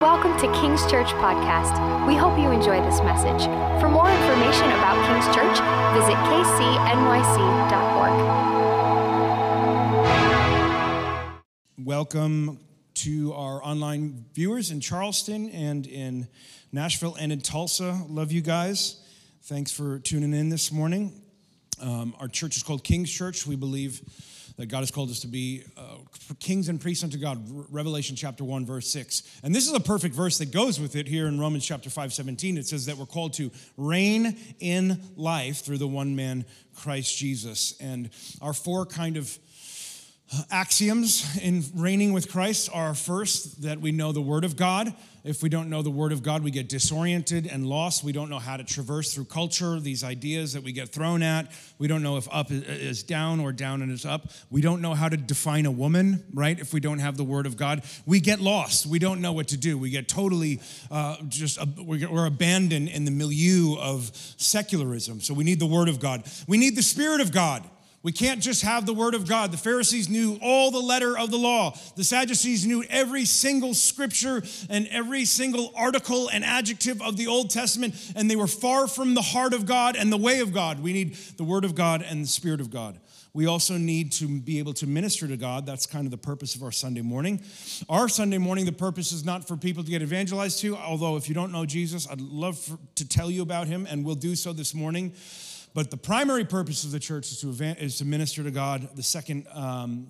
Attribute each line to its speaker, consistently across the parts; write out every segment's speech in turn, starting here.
Speaker 1: Welcome to King's Church Podcast. We hope you enjoy this message. For more information about King's Church, visit kcnyc.org.
Speaker 2: Welcome to our online viewers in Charleston and in Nashville and in Tulsa. Love you guys. Thanks for tuning in this morning. Um, our church is called King's Church. We believe that God has called us to be uh, kings and priests unto God, Revelation chapter 1, verse 6. And this is a perfect verse that goes with it here in Romans chapter 5, 17. It says that we're called to reign in life through the one man, Christ Jesus. And our four kind of axioms in reigning with Christ are first that we know the Word of God. If we don't know the Word of God, we get disoriented and lost. We don't know how to traverse through culture, these ideas that we get thrown at. We don't know if up is down or down and is up. We don't know how to define a woman, right? If we don't have the Word of God, we get lost. We don't know what to do. We get totally uh, just, we're abandoned in the milieu of secularism. So we need the Word of God. We need the Spirit of God. We can't just have the word of God. The Pharisees knew all the letter of the law. The Sadducees knew every single scripture and every single article and adjective of the Old Testament, and they were far from the heart of God and the way of God. We need the word of God and the spirit of God. We also need to be able to minister to God. That's kind of the purpose of our Sunday morning. Our Sunday morning, the purpose is not for people to get evangelized to, although if you don't know Jesus, I'd love for, to tell you about him, and we'll do so this morning. But the primary purpose of the church is to, is to minister to God. The second, um,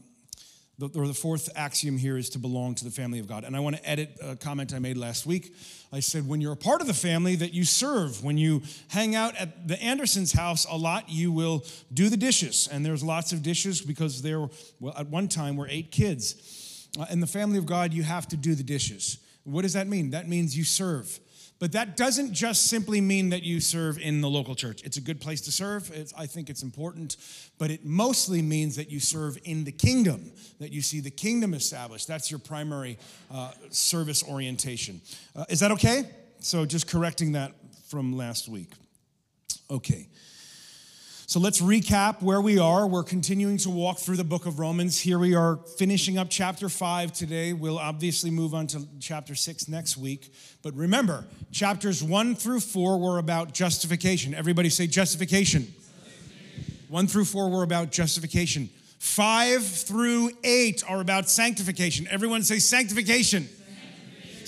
Speaker 2: the, or the fourth axiom here is to belong to the family of God. And I want to edit a comment I made last week. I said, when you're a part of the family that you serve, when you hang out at the Andersons' house a lot, you will do the dishes. And there's lots of dishes because there, well, at one time, were eight kids. Uh, in the family of God, you have to do the dishes. What does that mean? That means you serve. But that doesn't just simply mean that you serve in the local church. It's a good place to serve. It's, I think it's important. But it mostly means that you serve in the kingdom, that you see the kingdom established. That's your primary uh, service orientation. Uh, is that okay? So just correcting that from last week. Okay. So let's recap where we are. We're continuing to walk through the book of Romans. Here we are finishing up chapter 5 today. We'll obviously move on to chapter 6 next week. But remember, chapters 1 through 4 were about justification. Everybody say justification. justification. 1 through 4 were about justification. 5 through 8 are about sanctification. Everyone say sanctification.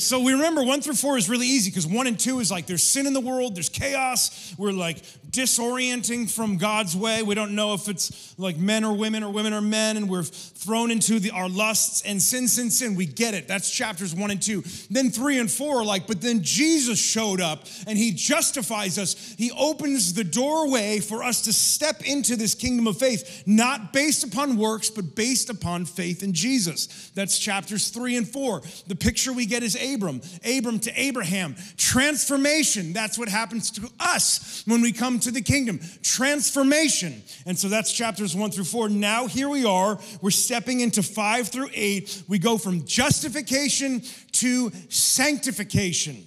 Speaker 2: So we remember one through four is really easy because one and two is like there's sin in the world, there's chaos, we're like disorienting from God's way. We don't know if it's like men or women or women or men, and we're thrown into the, our lusts and sin, sin, sin. We get it. That's chapters one and two. Then three and four are like, but then Jesus showed up and he justifies us. He opens the doorway for us to step into this kingdom of faith, not based upon works, but based upon faith in Jesus. That's chapters three and four. The picture we get is Abram, Abram to Abraham. Transformation. That's what happens to us when we come to the kingdom. Transformation. And so that's chapters one through four. Now here we are. We're stepping into five through eight. We go from justification to sanctification.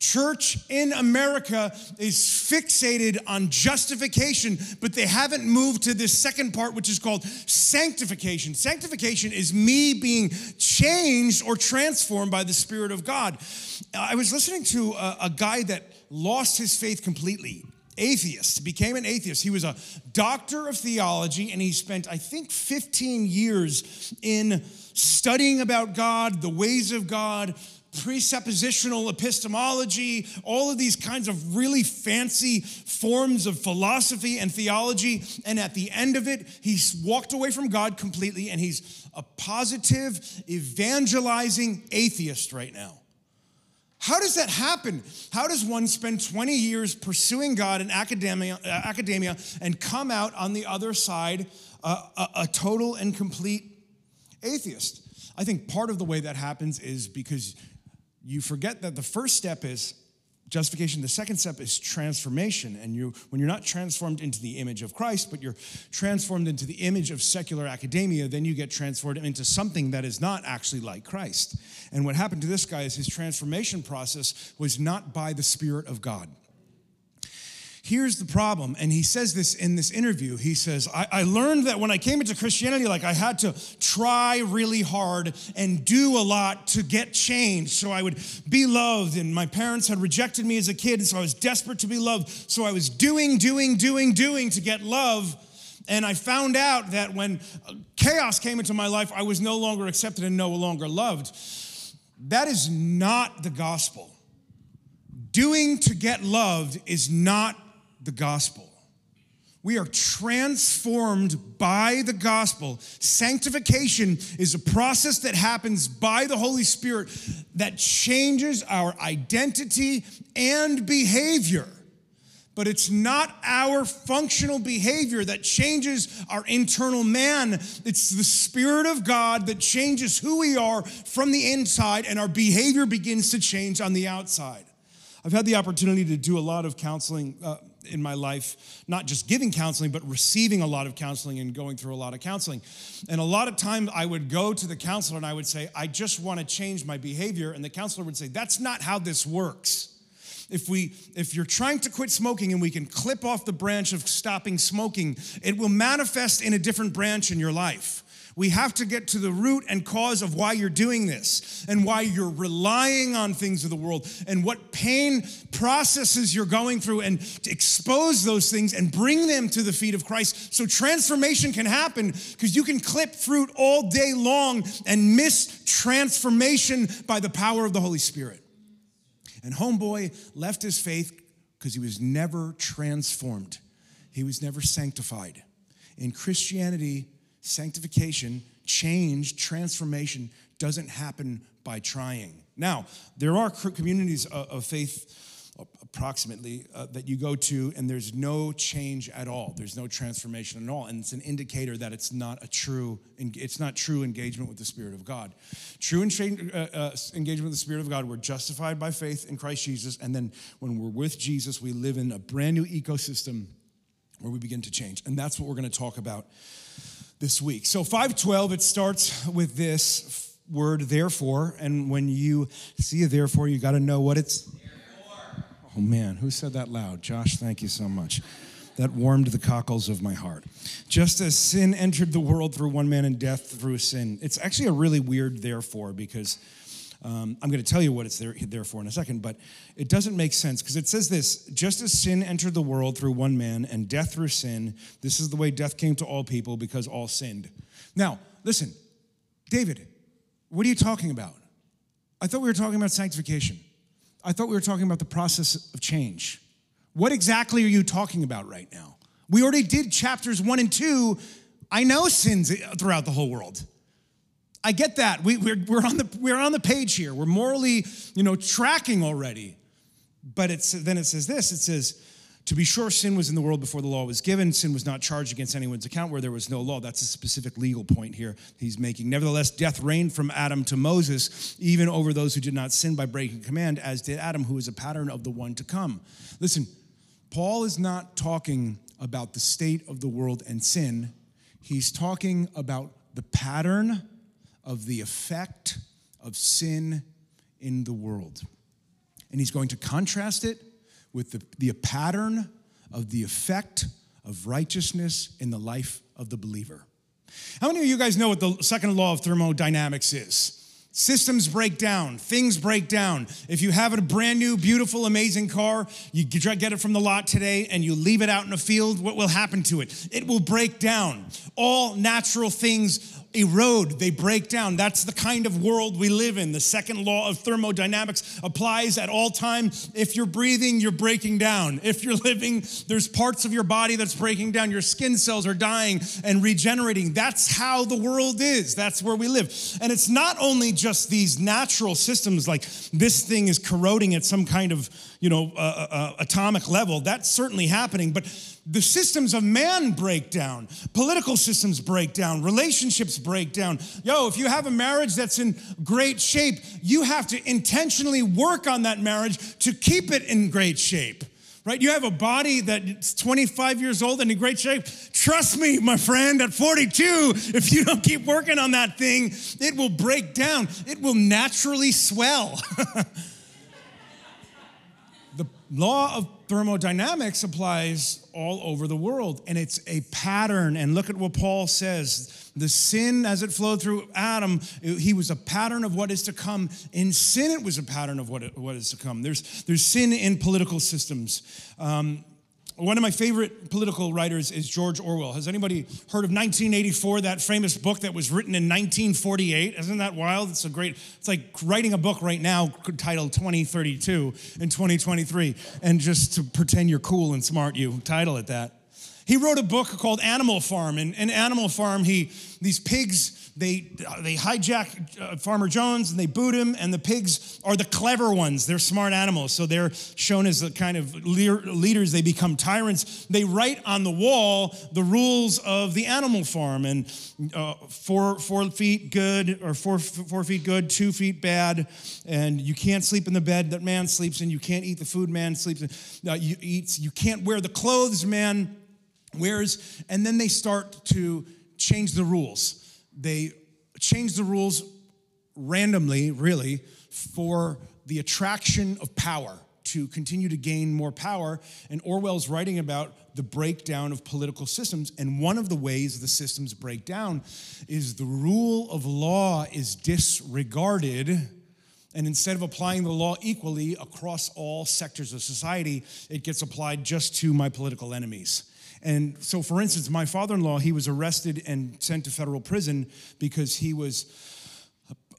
Speaker 2: Church in America is fixated on justification, but they haven't moved to this second part, which is called sanctification. Sanctification is me being changed or transformed by the Spirit of God. I was listening to a, a guy that lost his faith completely atheist, became an atheist. He was a doctor of theology and he spent, I think, 15 years in studying about God, the ways of God, presuppositional epistemology, all of these kinds of really fancy forms of philosophy and theology. And at the end of it, he's walked away from God completely and he's a positive, evangelizing atheist right now. How does that happen? How does one spend 20 years pursuing God in academia, uh, academia and come out on the other side uh, a, a total and complete atheist? I think part of the way that happens is because you forget that the first step is justification the second step is transformation. And you when you're not transformed into the image of christ but you're transformed into the image of secular academia then you get transformed into something that is not actually like christ. And what happened to this guy is his transformation process was not by the spirit of god Here's the problem, and he says this in this interview. He says, I, I, learned that when I came into Christianity, like I had to try really hard and do a lot to get changed. so I would be loved. And my parents had rejected me as a kid, and so I was desperate to be loved. So I was doing, doing, doing, doing to get love. And I found out that when uh, chaos came into my life, I was no longer accepted and no longer loved. That is not the gospel. Doing to get loved is not the gospel. We are transformed by the gospel. Sanctification is a process that happens by the Holy Spirit that changes our identity and behavior. But it's not our functional behavior that changes our internal man. It's the Spirit of God that changes who we are from the inside, and our behavior begins to change on the outside. I've had the opportunity to do a lot of counseling. Uh, in my life, not just giving counseling, but receiving a lot of counseling and going through a lot of counseling. And a lot of times I would go to the counselor and I would say, I just want to change my behavior. And the counselor would say, That's not how this works. If we if you're trying to quit smoking and we can clip off the branch of stopping smoking, it will manifest in a different branch in your life. We have to get to the root and cause of why you're doing this and why you're relying on things of the world and what pain processes you're going through and expose those things and bring them to the feet of Christ so transformation can happen because you can clip fruit all day long and miss transformation by the power of the Holy Spirit. And Homeboy left his faith because he was never transformed, he was never sanctified. In Christianity, sanctification, change, transformation doesn't happen by trying. Now, there are communities of faith approximately uh, that you go to and there's no change at all. There's no transformation at all and it's an indicator that it's not a true it's not true engagement with the spirit of god. True uh, uh, engagement with the spirit of god we're justified by faith in christ jesus and then when we're with jesus we live in a brand new ecosystem where we begin to change. And that's what we're going to talk about this week. So 512, it starts with this word therefore. And when you see a therefore, you got to know what it's. Therefore. Oh man, who said that loud? Josh, thank you so much. That warmed the cockles of my heart. Just as sin entered the world through one man and death through sin. It's actually a really weird therefore because um, I'm going to tell you what it's there, there for in a second, but it doesn't make sense because it says this just as sin entered the world through one man and death through sin, this is the way death came to all people because all sinned. Now, listen, David, what are you talking about? I thought we were talking about sanctification. I thought we were talking about the process of change. What exactly are you talking about right now? We already did chapters one and two. I know sins throughout the whole world. I get that. We, we're, we're, on the, we're on the page here. We're morally, you know, tracking already. But it's, then it says this it says, to be sure, sin was in the world before the law was given. Sin was not charged against anyone's account where there was no law. That's a specific legal point here he's making. Nevertheless, death reigned from Adam to Moses, even over those who did not sin by breaking command, as did Adam, who is a pattern of the one to come. Listen, Paul is not talking about the state of the world and sin, he's talking about the pattern of the effect of sin in the world. And he's going to contrast it with the, the pattern of the effect of righteousness in the life of the believer. How many of you guys know what the second law of thermodynamics is? Systems break down, things break down. If you have a brand new, beautiful, amazing car, you get it from the lot today and you leave it out in a field, what will happen to it? It will break down. All natural things erode, they break down. That's the kind of world we live in. The second law of thermodynamics applies at all times. If you're breathing, you're breaking down. If you're living, there's parts of your body that's breaking down. Your skin cells are dying and regenerating. That's how the world is. That's where we live. And it's not only just these natural systems like this thing is corroding at some kind of, you know, uh, uh, uh atomic level. That's certainly happening, but the systems of man break down, political systems break down, relationships break down. Yo, if you have a marriage that's in great shape, you have to intentionally work on that marriage to keep it in great shape. Right? You have a body that's 25 years old and in great shape. Trust me, my friend, at 42, if you don't keep working on that thing, it will break down. It will naturally swell. law of thermodynamics applies all over the world, and it's a pattern. And look at what Paul says the sin as it flowed through Adam, he was a pattern of what is to come. In sin, it was a pattern of what, it, what is to come. There's, there's sin in political systems. Um, one of my favorite political writers is George Orwell. Has anybody heard of 1984, that famous book that was written in 1948? Isn't that wild? It's a great, it's like writing a book right now titled 2032 in 2023. And just to pretend you're cool and smart, you title it that. He wrote a book called Animal Farm. And in Animal Farm, he, these pigs, they, they hijack uh, Farmer Jones and they boot him, and the pigs are the clever ones. They're smart animals, so they're shown as the kind of leaders. They become tyrants. They write on the wall the rules of the animal farm, and uh, four, four feet good, or four, four feet good, two feet bad, and you can't sleep in the bed that man sleeps in. You can't eat the food man sleeps in. Uh, you, eats, you can't wear the clothes man wears, and then they start to change the rules they changed the rules randomly, really, for the attraction of power to continue to gain more power. And Orwell's writing about the breakdown of political systems. And one of the ways the systems break down is the rule of law is disregarded. And instead of applying the law equally across all sectors of society, it gets applied just to my political enemies. And so, for instance, my father in law, he was arrested and sent to federal prison because he was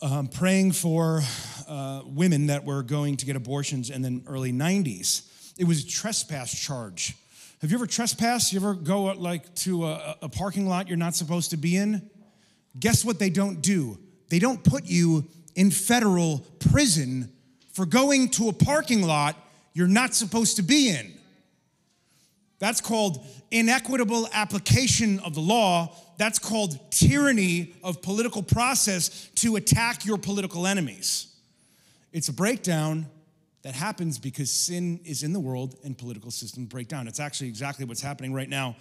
Speaker 2: um, praying for uh, women that were going to get abortions in the early 90s. It was a trespass charge. Have you ever trespassed? You ever go uh, like to a, a parking lot you're not supposed to be in? Guess what they don't do? They don't put you in federal prison for going to a parking lot you're not supposed to be in. That's called inequitable application of the law. That's called tyranny of political process to attack your political enemies. It's a breakdown that happens because sin is in the world and political systems break down. It's actually exactly what's happening right now.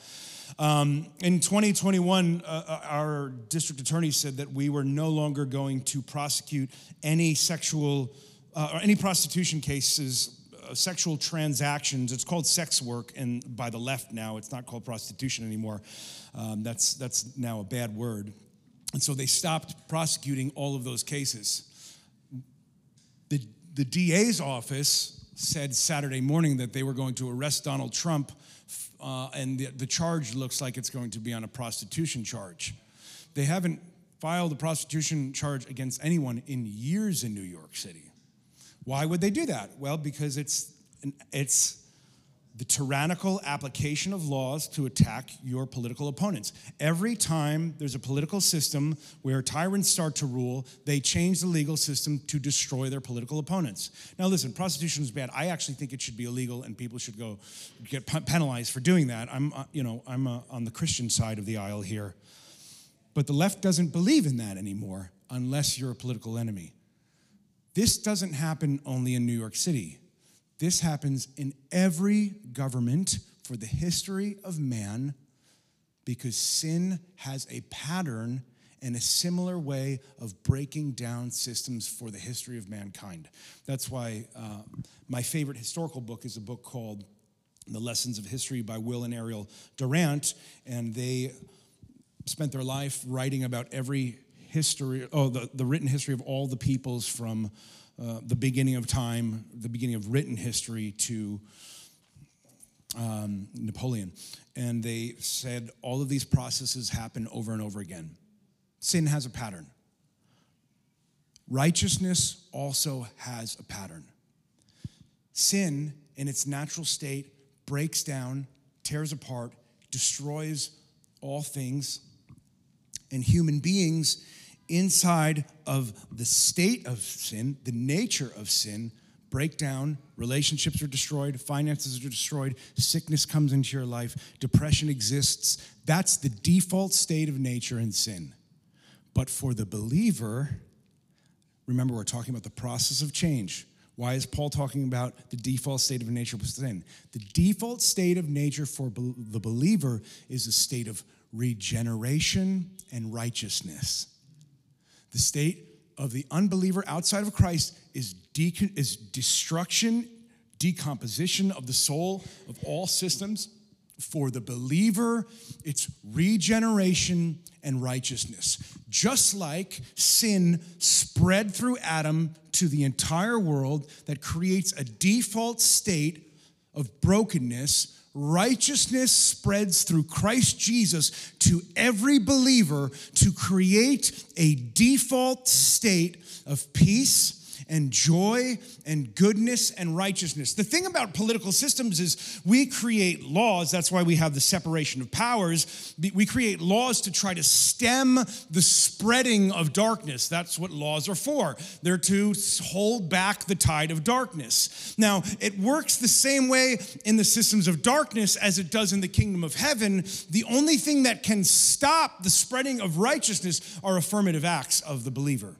Speaker 2: Um, in 2021, uh, uh, our district attorney said that we were no longer going to prosecute any sexual uh, or any prostitution cases sexual transactions. It's called sex work, and by the left now, it's not called prostitution anymore. Um, that's, that's now a bad word. And so they stopped prosecuting all of those cases. The, the DA's office said Saturday morning that they were going to arrest Donald Trump, uh, and the, the charge looks like it's going to be on a prostitution charge. They haven't filed a prostitution charge against anyone in years in New York City. Why would they do that? Well, because it's, it's the tyrannical application of laws to attack your political opponents. Every time there's a political system where tyrants start to rule, they change the legal system to destroy their political opponents. Now, listen, prostitution is bad. I actually think it should be illegal, and people should go get penalized for doing that. I'm, uh, you know, I'm uh, on the Christian side of the aisle here, but the left doesn't believe in that anymore unless you're a political enemy. This doesn't happen only in New York City. This happens in every government for the history of man because sin has a pattern and a similar way of breaking down systems for the history of mankind. That's why uh, my favorite historical book is a book called The Lessons of History by Will and Ariel Durant, and they spent their life writing about every history, oh, the, the written history of all the peoples from uh, the beginning of time, the beginning of written history to um, Napoleon. And they said all of these processes happen over and over again. Sin has a pattern. Righteousness also has a pattern. Sin, in its natural state, breaks down, tears apart, destroys all things, and human beings inside of the state of sin, the nature of sin, break down, relationships are destroyed, finances are destroyed, sickness comes into your life, depression exists. That's the default state of nature in sin. But for the believer, remember we're talking about the process of change. Why is Paul talking about the default state of nature with sin? The default state of nature for the believer is a state of regeneration and righteousness. The state of the unbeliever outside of Christ is, de- is destruction, decomposition of the soul of all systems. For the believer, it's regeneration and righteousness. Just like sin spread through Adam to the entire world, that creates a default state of brokenness, righteousness spreads through Christ Jesus to every believer to create a default state of peace and joy and goodness and righteousness. The thing about political systems is we create laws. That's why we have the separation of powers. We create laws to try to stem the spreading of darkness. That's what laws are for. They're to hold back the tide of darkness. Now, it works the same way in the systems of darkness as it does in the kingdom of heaven. The only thing that can stop the spreading of righteousness are affirmative acts of the believer.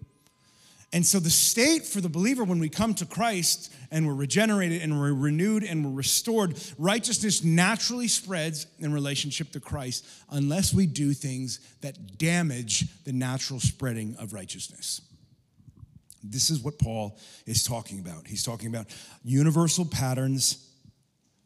Speaker 2: And so, the state for the believer when we come to Christ and we're regenerated and we're renewed and we're restored, righteousness naturally spreads in relationship to Christ unless we do things that damage the natural spreading of righteousness. This is what Paul is talking about. He's talking about universal patterns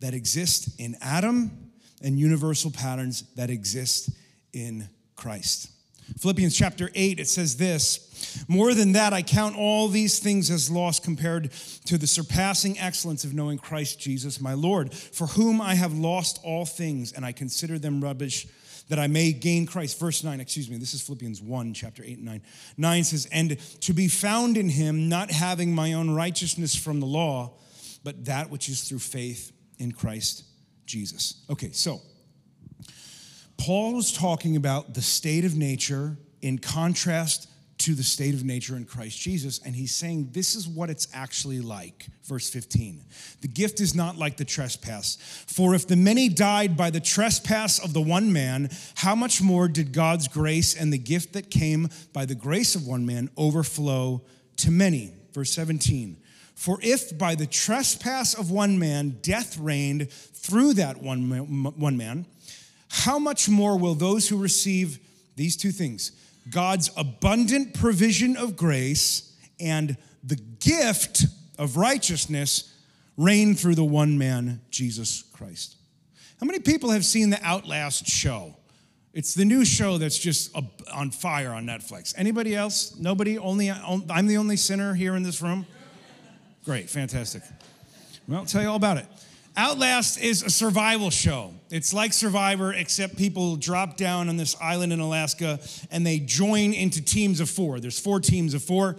Speaker 2: that exist in Adam and universal patterns that exist in Christ. Philippians chapter 8, it says this More than that, I count all these things as loss compared to the surpassing excellence of knowing Christ Jesus, my Lord, for whom I have lost all things, and I consider them rubbish that I may gain Christ. Verse 9, excuse me, this is Philippians 1, chapter 8 and 9. 9 says, And to be found in him, not having my own righteousness from the law, but that which is through faith in Christ Jesus. Okay, so Paul is talking about the state of nature in contrast to the state of nature in Christ Jesus. And he's saying this is what it's actually like. Verse 15 The gift is not like the trespass. For if the many died by the trespass of the one man, how much more did God's grace and the gift that came by the grace of one man overflow to many? Verse 17 For if by the trespass of one man death reigned through that one, one man, how much more will those who receive these two things God's abundant provision of grace and the gift of righteousness reign through the one man, Jesus Christ? How many people have seen the Outlast show? It's the new show that's just on fire on Netflix. Anybody else? Nobody? Only I'm the only sinner here in this room? Great, fantastic. Well, I'll tell you all about it. Outlast is a survival show. It's like Survivor, except people drop down on this island in Alaska and they join into teams of four. There's four teams of four.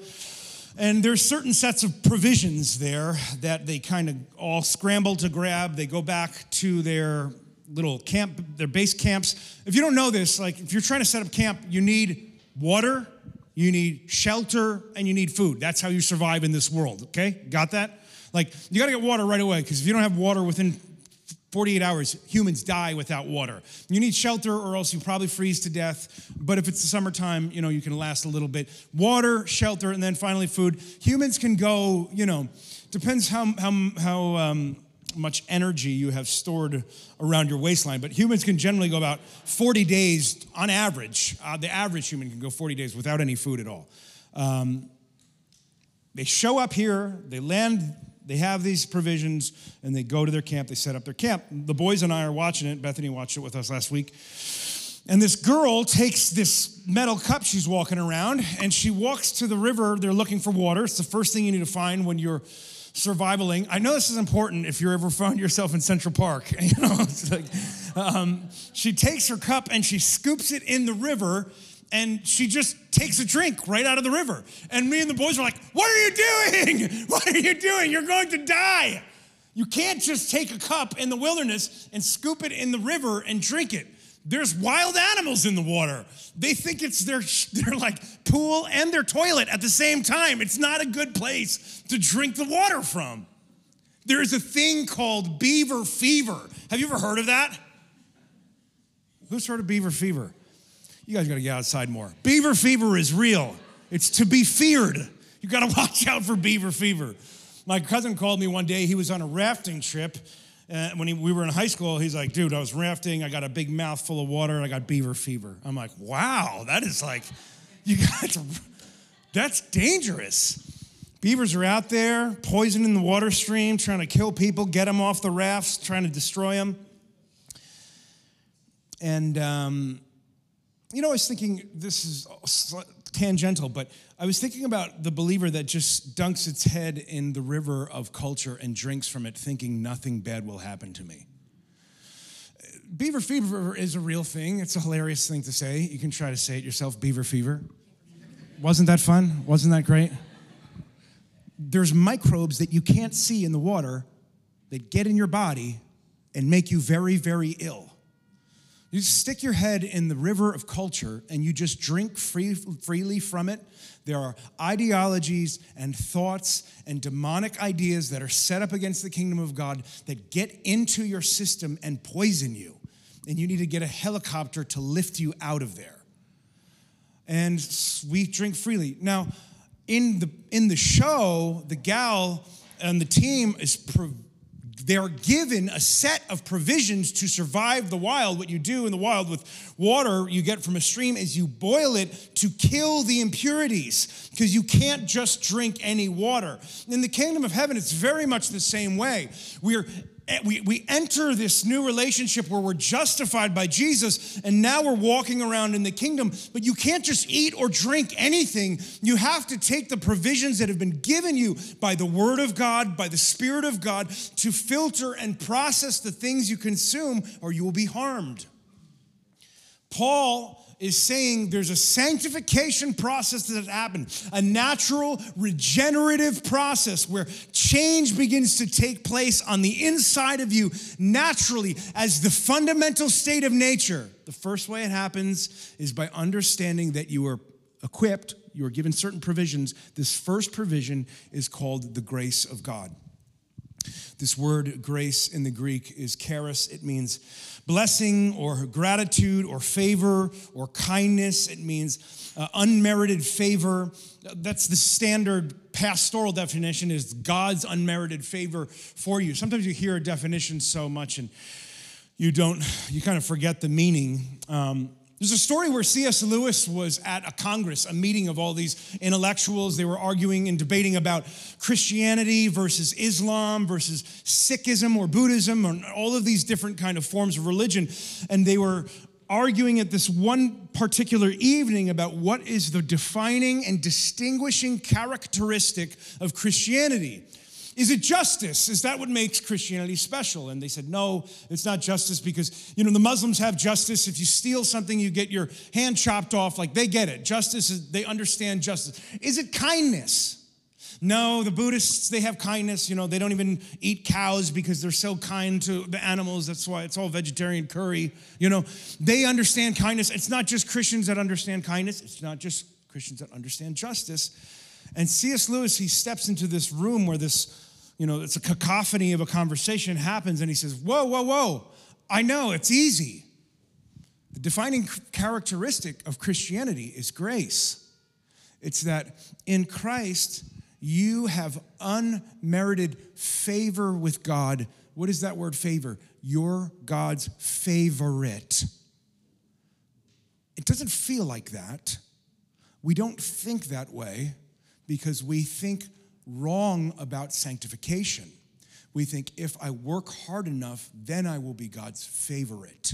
Speaker 2: And there's certain sets of provisions there that they kind of all scramble to grab. They go back to their little camp, their base camps. If you don't know this, like if you're trying to set up camp, you need water, you need shelter, and you need food. That's how you survive in this world, okay? Got that? Like, you gotta get water right away, because if you don't have water within 48 hours, humans die without water. You need shelter, or else you probably freeze to death. But if it's the summertime, you know, you can last a little bit. Water, shelter, and then finally food. Humans can go, you know, depends how, how, how um, much energy you have stored around your waistline, but humans can generally go about 40 days on average. Uh, the average human can go 40 days without any food at all. Um, they show up here, they land they have these provisions and they go to their camp, they set up their camp. The boys and I are watching it. Bethany watched it with us last week. And this girl takes this metal cup she's walking around and she walks to the river. They're looking for water. It's the first thing you need to find when you're survivaling. I know this is important if you ever found yourself in Central Park. You know, like, um, she takes her cup and she scoops it in the river and she just takes a drink right out of the river. And me and the boys are like, What are you doing? What are you doing? You're going to die. You can't just take a cup in the wilderness and scoop it in the river and drink it. There's wild animals in the water. They think it's their, their like pool and their toilet at the same time. It's not a good place to drink the water from. There is a thing called beaver fever. Have you ever heard of that? Who's heard of beaver fever? You guys got to get outside more. Beaver fever is real. It's to be feared. You got to watch out for beaver fever. My cousin called me one day. He was on a rafting trip. Uh, when he, we were in high school, he's like, dude, I was rafting. I got a big mouth full of water and I got beaver fever. I'm like, wow, that is like, you got, that's dangerous. Beavers are out there poisoning the water stream, trying to kill people, get them off the rafts, trying to destroy them. And, um, you know, I was thinking, this is tangential, but I was thinking about the believer that just dunks its head in the river of culture and drinks from it, thinking nothing bad will happen to me. Beaver fever is a real thing. It's a hilarious thing to say. You can try to say it yourself beaver fever. Wasn't that fun? Wasn't that great? There's microbes that you can't see in the water that get in your body and make you very, very ill. You stick your head in the river of culture and you just drink free, freely from it. There are ideologies and thoughts and demonic ideas that are set up against the kingdom of God that get into your system and poison you. And you need to get a helicopter to lift you out of there. And we drink freely. Now, in the, in the show, the gal and the team is. They're given a set of provisions to survive the wild. What you do in the wild with water you get from a stream is you boil it to kill the impurities because you can't just drink any water. In the kingdom of heaven, it's very much the same way. We're Eh, we, we enter this new relationship where we're justified by Jesus and now we're walking around in the kingdom. But you can't just eat or drink anything. You have to take the provisions that have been given you by the Word of God, by the Spirit of God, to filter and process the things you consume, or you will be harmed. Paul is saying there's a sanctification process that has happened, a natural regenerative process where change begins to take place on the inside of you naturally as the fundamental state of nature. The first way it happens is by understanding that you are equipped, you are given certain provisions. This first provision is called the grace of God. This word grace in the Greek is charis. It means blessing or gratitude or favor or kindness. It means uh, unmerited favor. That's the standard pastoral definition is God's unmerited favor for you. Sometimes you hear a definition so much and you don't, you kind of forget the meaning. Um, there's a story where C.S. Lewis was at a Congress, a meeting of all these intellectuals. They were arguing and debating about Christianity versus Islam versus Sikhism or Buddhism or all of these different kind of forms of religion. And they were arguing at this one particular evening about what is the defining and distinguishing characteristic of Christianity. Is it justice? Is that what makes Christianity special? And they said, no, it's not justice because, you know, the Muslims have justice. If you steal something, you get your hand chopped off. Like they get it. Justice is, they understand justice. Is it kindness? No, the Buddhists, they have kindness. You know, they don't even eat cows because they're so kind to the animals. That's why it's all vegetarian curry. You know, they understand kindness. It's not just Christians that understand kindness, it's not just Christians that understand justice. And C.S. Lewis, he steps into this room where this you know, it's a cacophony of a conversation happens, and he says, Whoa, whoa, whoa, I know it's easy. The defining characteristic of Christianity is grace. It's that in Christ, you have unmerited favor with God. What is that word favor? You're God's favorite. It doesn't feel like that. We don't think that way because we think wrong about sanctification. We think if I work hard enough, then I will be God's favorite.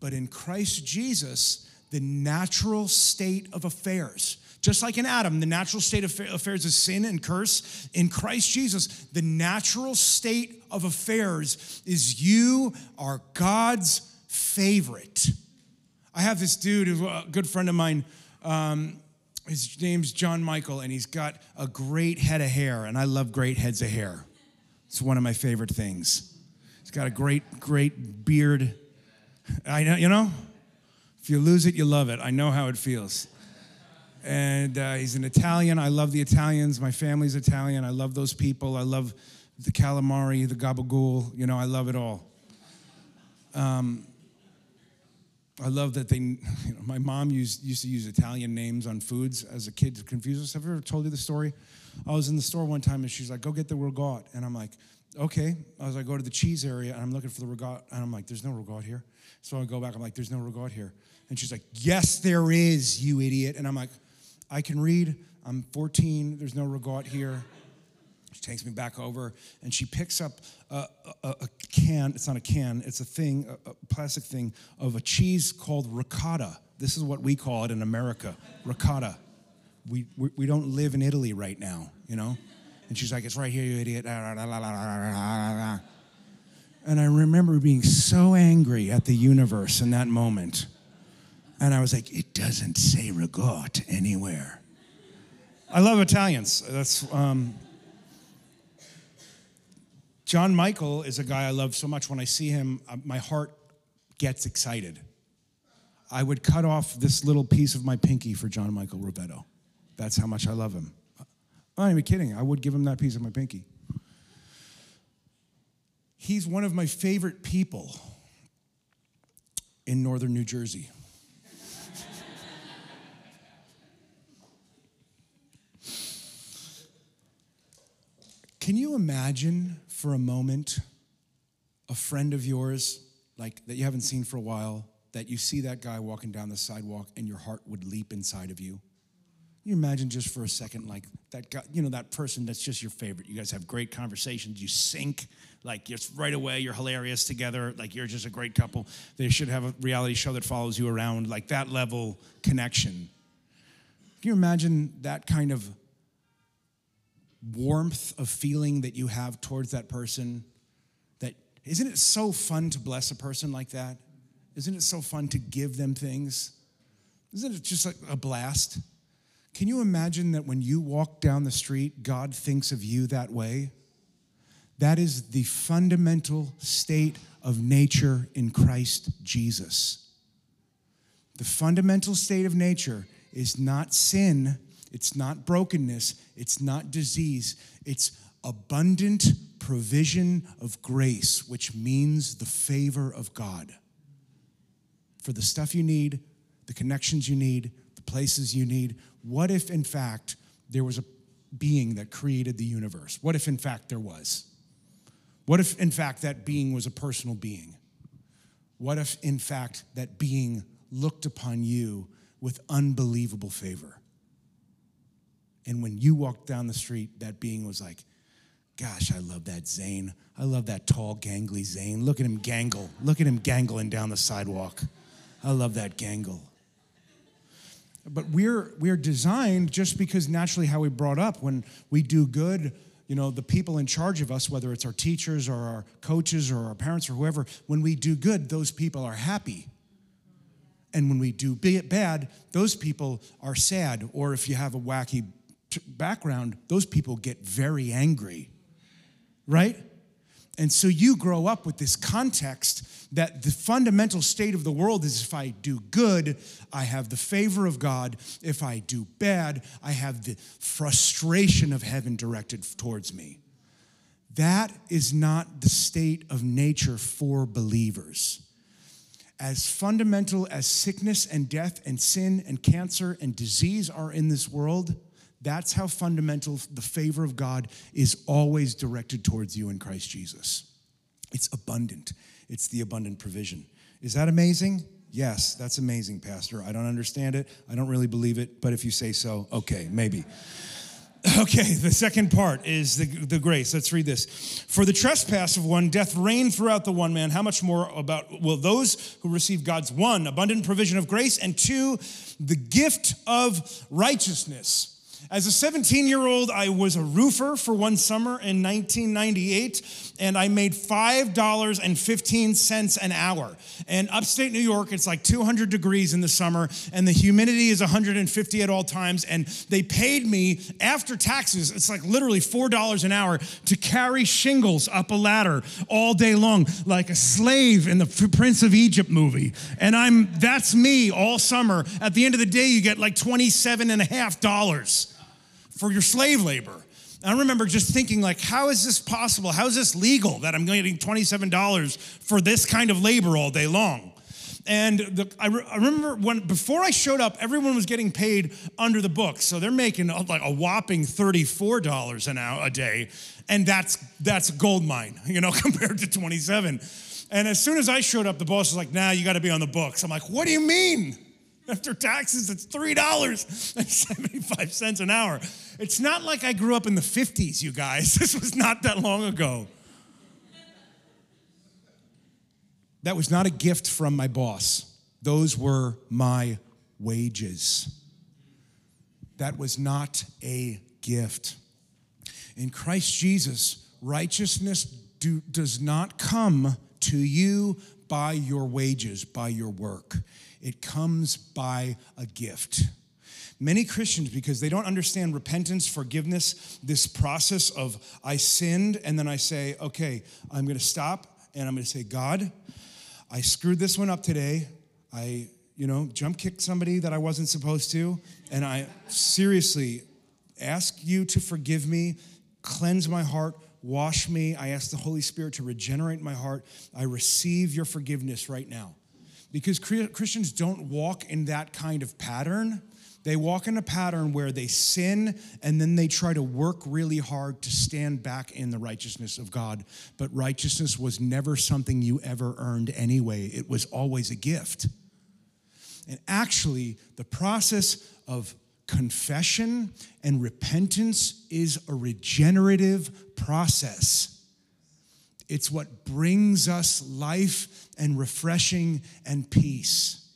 Speaker 2: But in Christ Jesus, the natural state of affairs, just like in Adam, the natural state of affairs is sin and curse. In Christ Jesus, the natural state of affairs is you are God's favorite. I have this dude, a good friend of mine, um, his name's John Michael, and he's got a great head of hair, and I love great heads of hair. It's one of my favorite things. He's got a great, great beard. I know, you know, if you lose it, you love it. I know how it feels. And uh, he's an Italian. I love the Italians. My family's Italian. I love those people. I love the calamari, the gabagool. You know, I love it all. Um, I love that they, you know, my mom used, used to use Italian names on foods as a kid to confuse us. Have ever told you the story? I was in the store one time and she's like, go get the regat. And I'm like, okay. As I go to the cheese area and I'm looking for the regat. And I'm like, there's no regat here. So I go back, I'm like, there's no regat here. And she's like, yes, there is, you idiot. And I'm like, I can read. I'm 14. There's no regat here. She takes me back over and she picks up a, a, a can. It's not a can, it's a thing, a, a, plastic thing of a cheese called ricotta. This is what we call it in America ricotta. We, we, we don't live in Italy right now, you know? And she's like, it's right here, you idiot. And I remember being so angry at the universe in that moment. And I was like, it doesn't say regot anywhere. I love Italians. That's. Um, John Michael is a guy I love so much. When I see him, uh, my heart gets excited. I would cut off this little piece of my pinky for John Michael Rivetto. That's how much I love him. I'm not even kidding. I would give him that piece of my pinky. He's one of my favorite people in northern New Jersey. Can you imagine for a moment a friend of yours, like that you haven't seen for a while, that you see that guy walking down the sidewalk and your heart would leap inside of you? You imagine just for a second, like that guy, you know, that person that's just your favorite. You guys have great conversations. You sync, like just right away. You're hilarious together. Like you're just a great couple. They should have a reality show that follows you around, like that level connection. Can you imagine that kind of warmth of feeling that you have towards that person? That isn't it so fun to bless a person like that? Isn't it so fun to give them things? Isn't it just like a blast? Can you imagine that when you walk down the street, God thinks of you that way? That is the fundamental state of nature in Christ Jesus. The fundamental state of nature is not sin, it's not brokenness, it's not disease, it's abundant provision of grace, which means the favor of God. For the stuff you need, the connections you need, the places you need, what if, in fact, there was a being that created the universe? What if, in fact, there was? What if, in fact, that being was a personal being? What if, in fact, that being looked upon you with unbelievable favor? And when you walked down the street, that being was like, Gosh, I love that Zane. I love that tall, gangly Zane. Look at him gangle. Look at him gangling down the sidewalk. I love that gangle. But we're, we're designed just because naturally how we brought up, when we do good, you know, the people in charge of us, whether it's our teachers or our coaches or our parents or whoever, when we do good, those people are happy. And when we do bad, those people are sad. Or if you have a wacky background, those people get very angry, right? And so you grow up with this context that the fundamental state of the world is if I do good, I have the favor of God. If I do bad, I have the frustration of heaven directed towards me. That is not the state of nature for believers. As fundamental as sickness and death and sin and cancer and disease are in this world, that's how fundamental the favor of God is always directed towards you in Christ Jesus. It's abundant, it's the abundant provision. Is that amazing? Yes, that's amazing, Pastor. I don't understand it. I don't really believe it, but if you say so, okay, maybe. Okay, the second part is the, the grace. Let's read this. For the trespass of one, death reigned throughout the one man. How much more about will those who receive God's one, abundant provision of grace, and two, the gift of righteousness? As a 17 year old, I was a roofer for one summer in 1998, and I made $5.15 an hour. And upstate New York, it's like 200 degrees in the summer, and the humidity is 150 at all times. And they paid me after taxes, it's like literally $4 an hour to carry shingles up a ladder all day long, like a slave in the Prince of Egypt movie. And I'm that's me all summer. At the end of the day, you get like 27 and a half dollars for your slave labor. I remember just thinking, like, how is this possible? How is this legal that I'm getting $27 for this kind of labor all day long? And the, I, re, I, remember when before I showed up, everyone was getting paid under the book, so they're making uh, like a whopping thirty-four dollars an hour a day, and that's that's gold mine, you know, compared to twenty-seven. And as soon as I showed up, the boss was like, "Nah, you got to be on the books." I'm like, "What do you mean?" After taxes, it's $3.75 an hour. It's not like I grew up in the 50s, you guys. This was not that long ago. That was not a gift from my boss. Those were my wages. That was not a gift. In Christ Jesus, righteousness do, does not come to you by your wages, by your work. It comes by a gift. Many Christians, because they don't understand repentance, forgiveness, this process of I sinned, and then I say, okay, I'm gonna stop and I'm gonna say, God, I screwed this one up today. I, you know, jump kicked somebody that I wasn't supposed to, and I seriously ask you to forgive me, cleanse my heart, wash me. I ask the Holy Spirit to regenerate my heart. I receive your forgiveness right now. Because Christians don't walk in that kind of pattern. They walk in a pattern where they sin and then they try to work really hard to stand back in the righteousness of God. But righteousness was never something you ever earned anyway, it was always a gift. And actually, the process of confession and repentance is a regenerative process. It's what brings us life and refreshing and peace.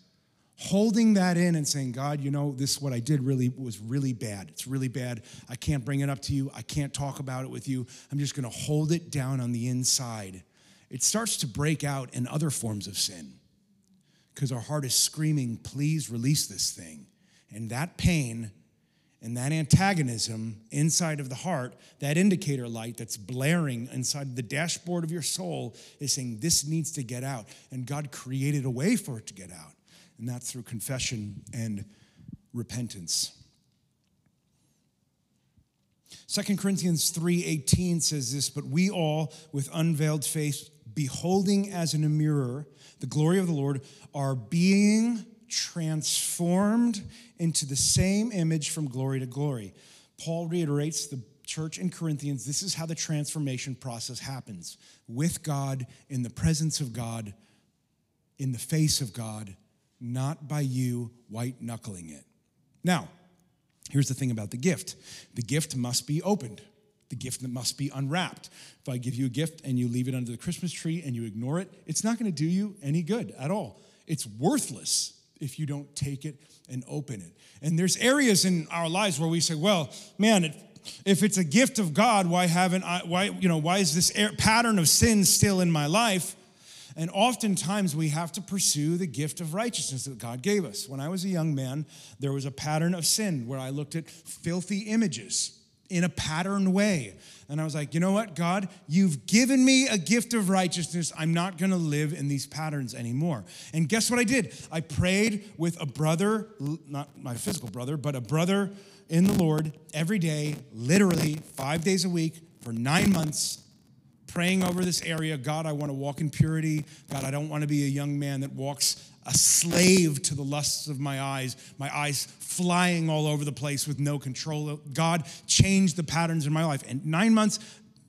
Speaker 2: Holding that in and saying, God, you know, this what I did really was really bad. It's really bad. I can't bring it up to you. I can't talk about it with you. I'm just going to hold it down on the inside. It starts to break out in other forms of sin because our heart is screaming, please release this thing. And that pain and that antagonism inside of the heart, that indicator light that's blaring inside the dashboard of your soul, is saying, This needs to get out. And God created a way for it to get out. And that's through confession and repentance. 2 Corinthians 3:18 says this, but we all with unveiled face beholding as in a mirror the glory of the Lord are being transformed into the same image from glory to glory. Paul reiterates the church in Corinthians this is how the transformation process happens with God, in the presence of God, in the face of God, not by you white knuckling it. Now, here's the thing about the gift the gift must be opened. The gift that must be unwrapped. If I give you a gift and you leave it under the Christmas tree and you ignore it, it's not going to do you any good at all. It's worthless if you don't take it and open it. And there's areas in our lives where we say, well, man, it, if it's a gift of God, why haven't I, why, you know, why is this pattern of sin still in my life? And oftentimes we have to pursue the gift of righteousness that God gave us. When I was a young man, there was a pattern of sin where I looked at filthy images in a patterned way. And I was like, you know what, God, you've given me a gift of righteousness. I'm not gonna live in these patterns anymore. And guess what I did? I prayed with a brother, not my physical brother, but a brother in the Lord every day, literally five days a week for nine months, praying over this area. God, I wanna walk in purity. God, I don't wanna be a young man that walks a slave to the lusts of my eyes, my eyes flying all over the place with no control. God changed the patterns in my life. And nine months,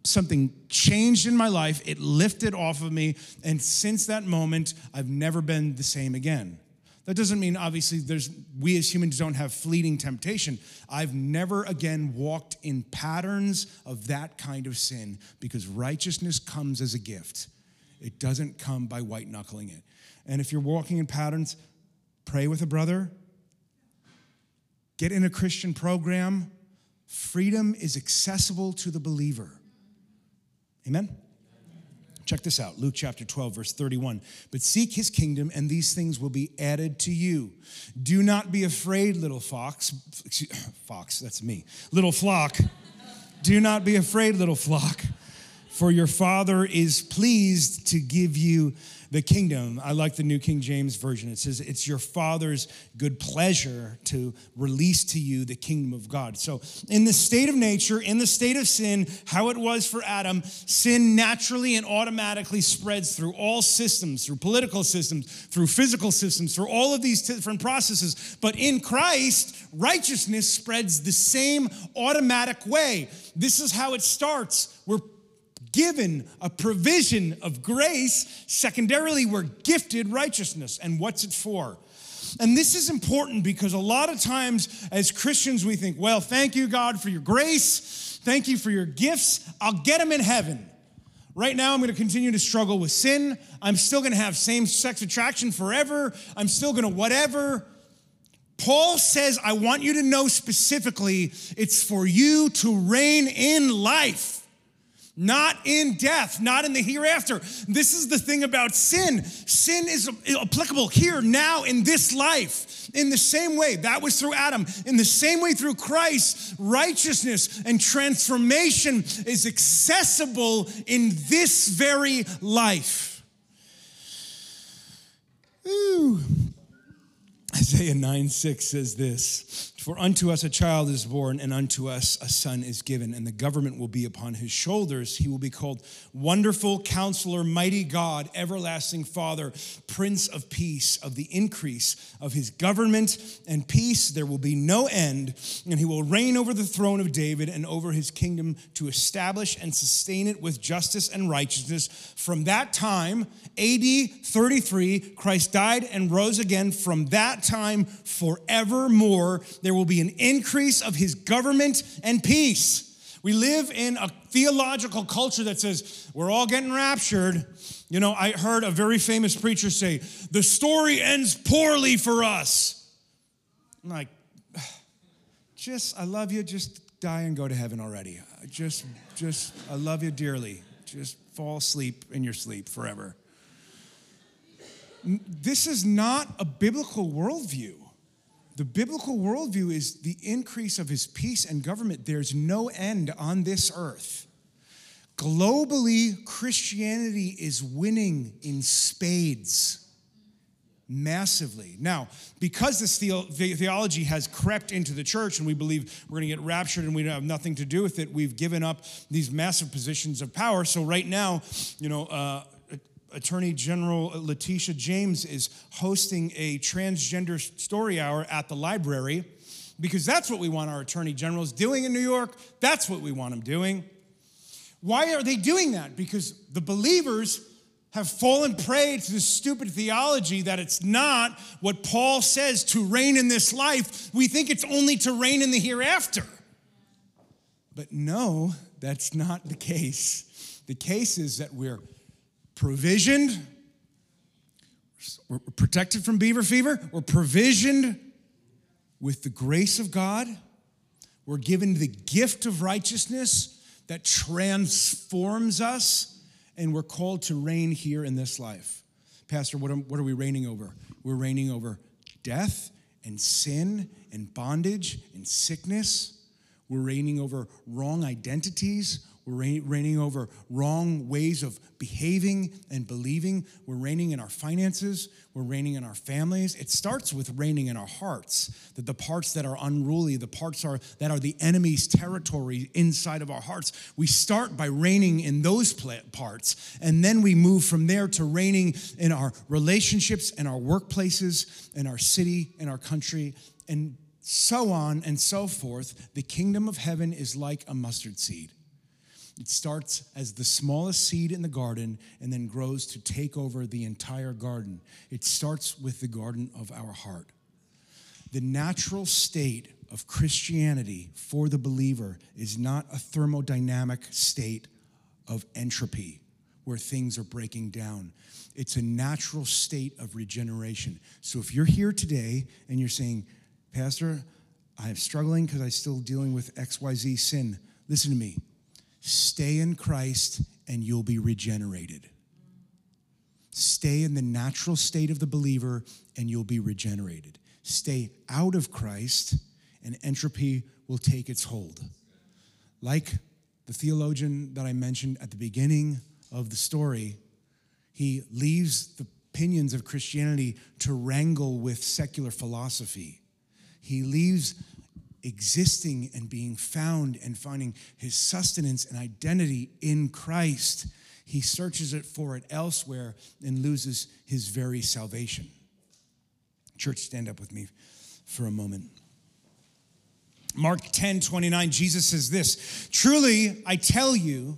Speaker 2: something changed in my life. It lifted off of me. And since that moment, I've never been the same again. That doesn't mean obviously there's we as humans don't have fleeting temptation. I've never again walked in patterns of that kind of sin because righteousness comes as a gift. It doesn't come by white knuckling it. And if you're walking in patterns, pray with a brother, get in a Christian program. Freedom is accessible to the believer. Amen? Check this out Luke chapter 12, verse 31. But seek his kingdom, and these things will be added to you. Do not be afraid, little fox. Fox, that's me. Little flock. Do not be afraid, little flock, for your father is pleased to give you the kingdom. I like the New King James Version. It says, It's your Father's good pleasure to release to you the kingdom of God. So, in the state of nature, in the state of sin, how it was for Adam, sin naturally and automatically spreads through all systems, through political systems, through physical systems, through all of these different processes. But in Christ, righteousness spreads the same automatic way. This is how it starts. We're given a provision of grace. Secondarily, we're gifted righteousness. And what's it for? And this is important because a lot of times as Christians, we think, well, thank you, God, for your grace. Thank you for your gifts. I'll get them in heaven. Right now, I'm going to continue to struggle with sin. I'm still going to have same sex attraction forever. I'm still going to whatever. Paul says, I want you to know specifically it's for you to reign in life not in death, not in the hereafter. This is the thing about sin. Sin is applicable here, now, in this life. In the same way, that was through Adam. In the same way, through Christ, righteousness and transformation is accessible in this very life. Ooh. Isaiah 9 6 says this For unto us a child is born, and unto us a son is given, and the government will be upon his shoulders. He will be called Wonderful Counselor, Mighty God, Everlasting Father, Prince of Peace. Of the increase of his government and peace, there will be no end, and he will reign over the throne of David and over his kingdom to establish and sustain it with justice and righteousness. From that time, AD 33, Christ died and rose again. From that time forevermore. There will be an increase of his government and peace. We live in a theological culture that says we're all getting raptured. You know, I heard a very famous preacher say, the story ends poorly for us. I'm like, just, I love you, just die and go to heaven already. Just, just, I love you dearly. Just fall asleep in your sleep forever this is not a biblical worldview. The biblical worldview is the increase of his peace and government. There's no end on this earth. Globally, Christianity is winning in spades massively. Now, because this theology has crept into the church and we believe we're going to get raptured and we don't have nothing to do with it, we've given up these massive positions of power. So, right now, you know, uh, Attorney General Letitia James is hosting a transgender story hour at the library because that's what we want our attorney generals doing in New York. That's what we want them doing. Why are they doing that? Because the believers have fallen prey to this stupid theology that it's not what Paul says to reign in this life. We think it's only to reign in the hereafter. But no, that's not the case. The case is that we're provisioned. We're protected from beaver fever. We're provisioned with the grace of God. We're given the gift of righteousness that transforms us, and we're called to reign here in this life. Pastor, what are, what are we reigning over? We're reigning over death and sin and bondage and sickness. We're reigning over wrong identities. We're reigning over wrong ways of behaving and believing. We're reigning in our finances. We're reigning in our families. It starts with reigning in our hearts, that the parts that are unruly, the parts are, that are the enemy's territory inside of our hearts. We start by reigning in those parts, and then we move from there to reigning in our relationships and our workplaces, and our city, and our country, and so on and so forth. The kingdom of heaven is like a mustard seed. It starts as the smallest seed in the garden and then grows to take over the entire garden. It starts with the garden of our heart. The natural state of Christianity for the believer is not a thermodynamic state of entropy where things are breaking down. It's a natural state of regeneration. So if you're here today and you're saying, Pastor, I'm struggling because I'm still dealing with XYZ sin, listen to me. Stay in Christ and you'll be regenerated. Stay in the natural state of the believer and you'll be regenerated. Stay out of Christ and entropy will take its hold. Like the theologian that I mentioned at the beginning of the story, he leaves the opinions of Christianity to wrangle with secular philosophy. He leaves existing and being found and finding his sustenance and identity in Christ, he searches it for it elsewhere and loses his very salvation. Church, stand up with me for a moment. Mark 10 29, Jesus says this Truly, I tell you,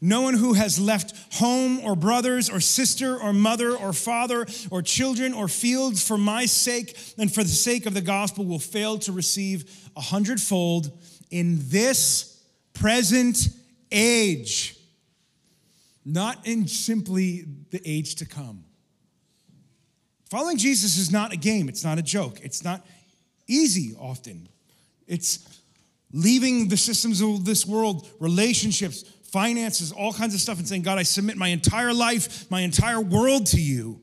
Speaker 2: No one who has left home or brothers or sister or mother or father or children or fields for my sake and for the sake of the gospel will fail to receive a hundredfold in this present age, not in simply the age to come. Following Jesus is not a game, it's not a joke, it's not easy often. It's leaving the systems of this world, relationships, finances, all kinds of stuff, and saying, God, I submit my entire life, my entire world to you.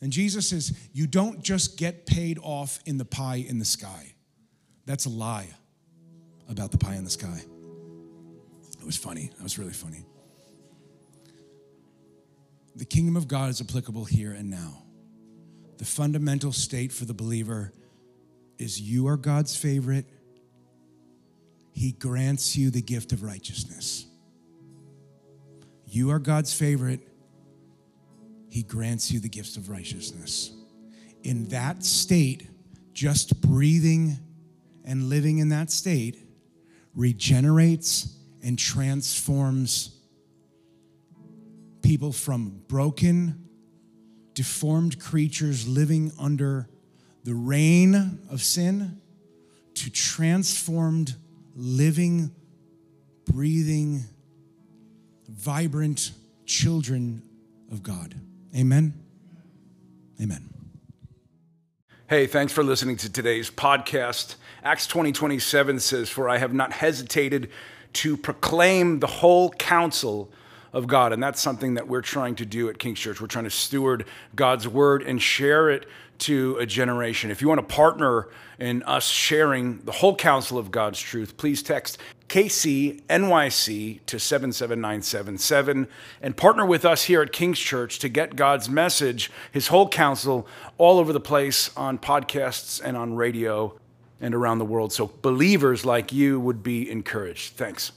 Speaker 2: And Jesus says, You don't just get paid off in the pie in the sky. That's a lie about the pie in the sky. It was funny. That was really funny. The kingdom of God is applicable here and now. The fundamental state for the believer is you are God's favorite. He grants you the gift of righteousness. You are God's favorite. He grants you the gifts of righteousness. In that state, just breathing and living in that state regenerates and transforms people from broken, deformed creatures living under the reign of sin to transformed, living, breathing, vibrant children of God. Amen. Amen.
Speaker 3: Hey, thanks for listening to today's podcast. Acts 20 27 says, For I have not hesitated to proclaim the whole counsel of God. And that's something that we're trying to do at King's Church. We're trying to steward God's word and share it to a generation. If you want to partner in us sharing the whole counsel of God's truth, please text KCNYC to 77977 and partner with us here at King's Church to get God's message, his whole counsel, all over the place on podcasts and on radio and around the world. So believers like you would be encouraged. Thanks.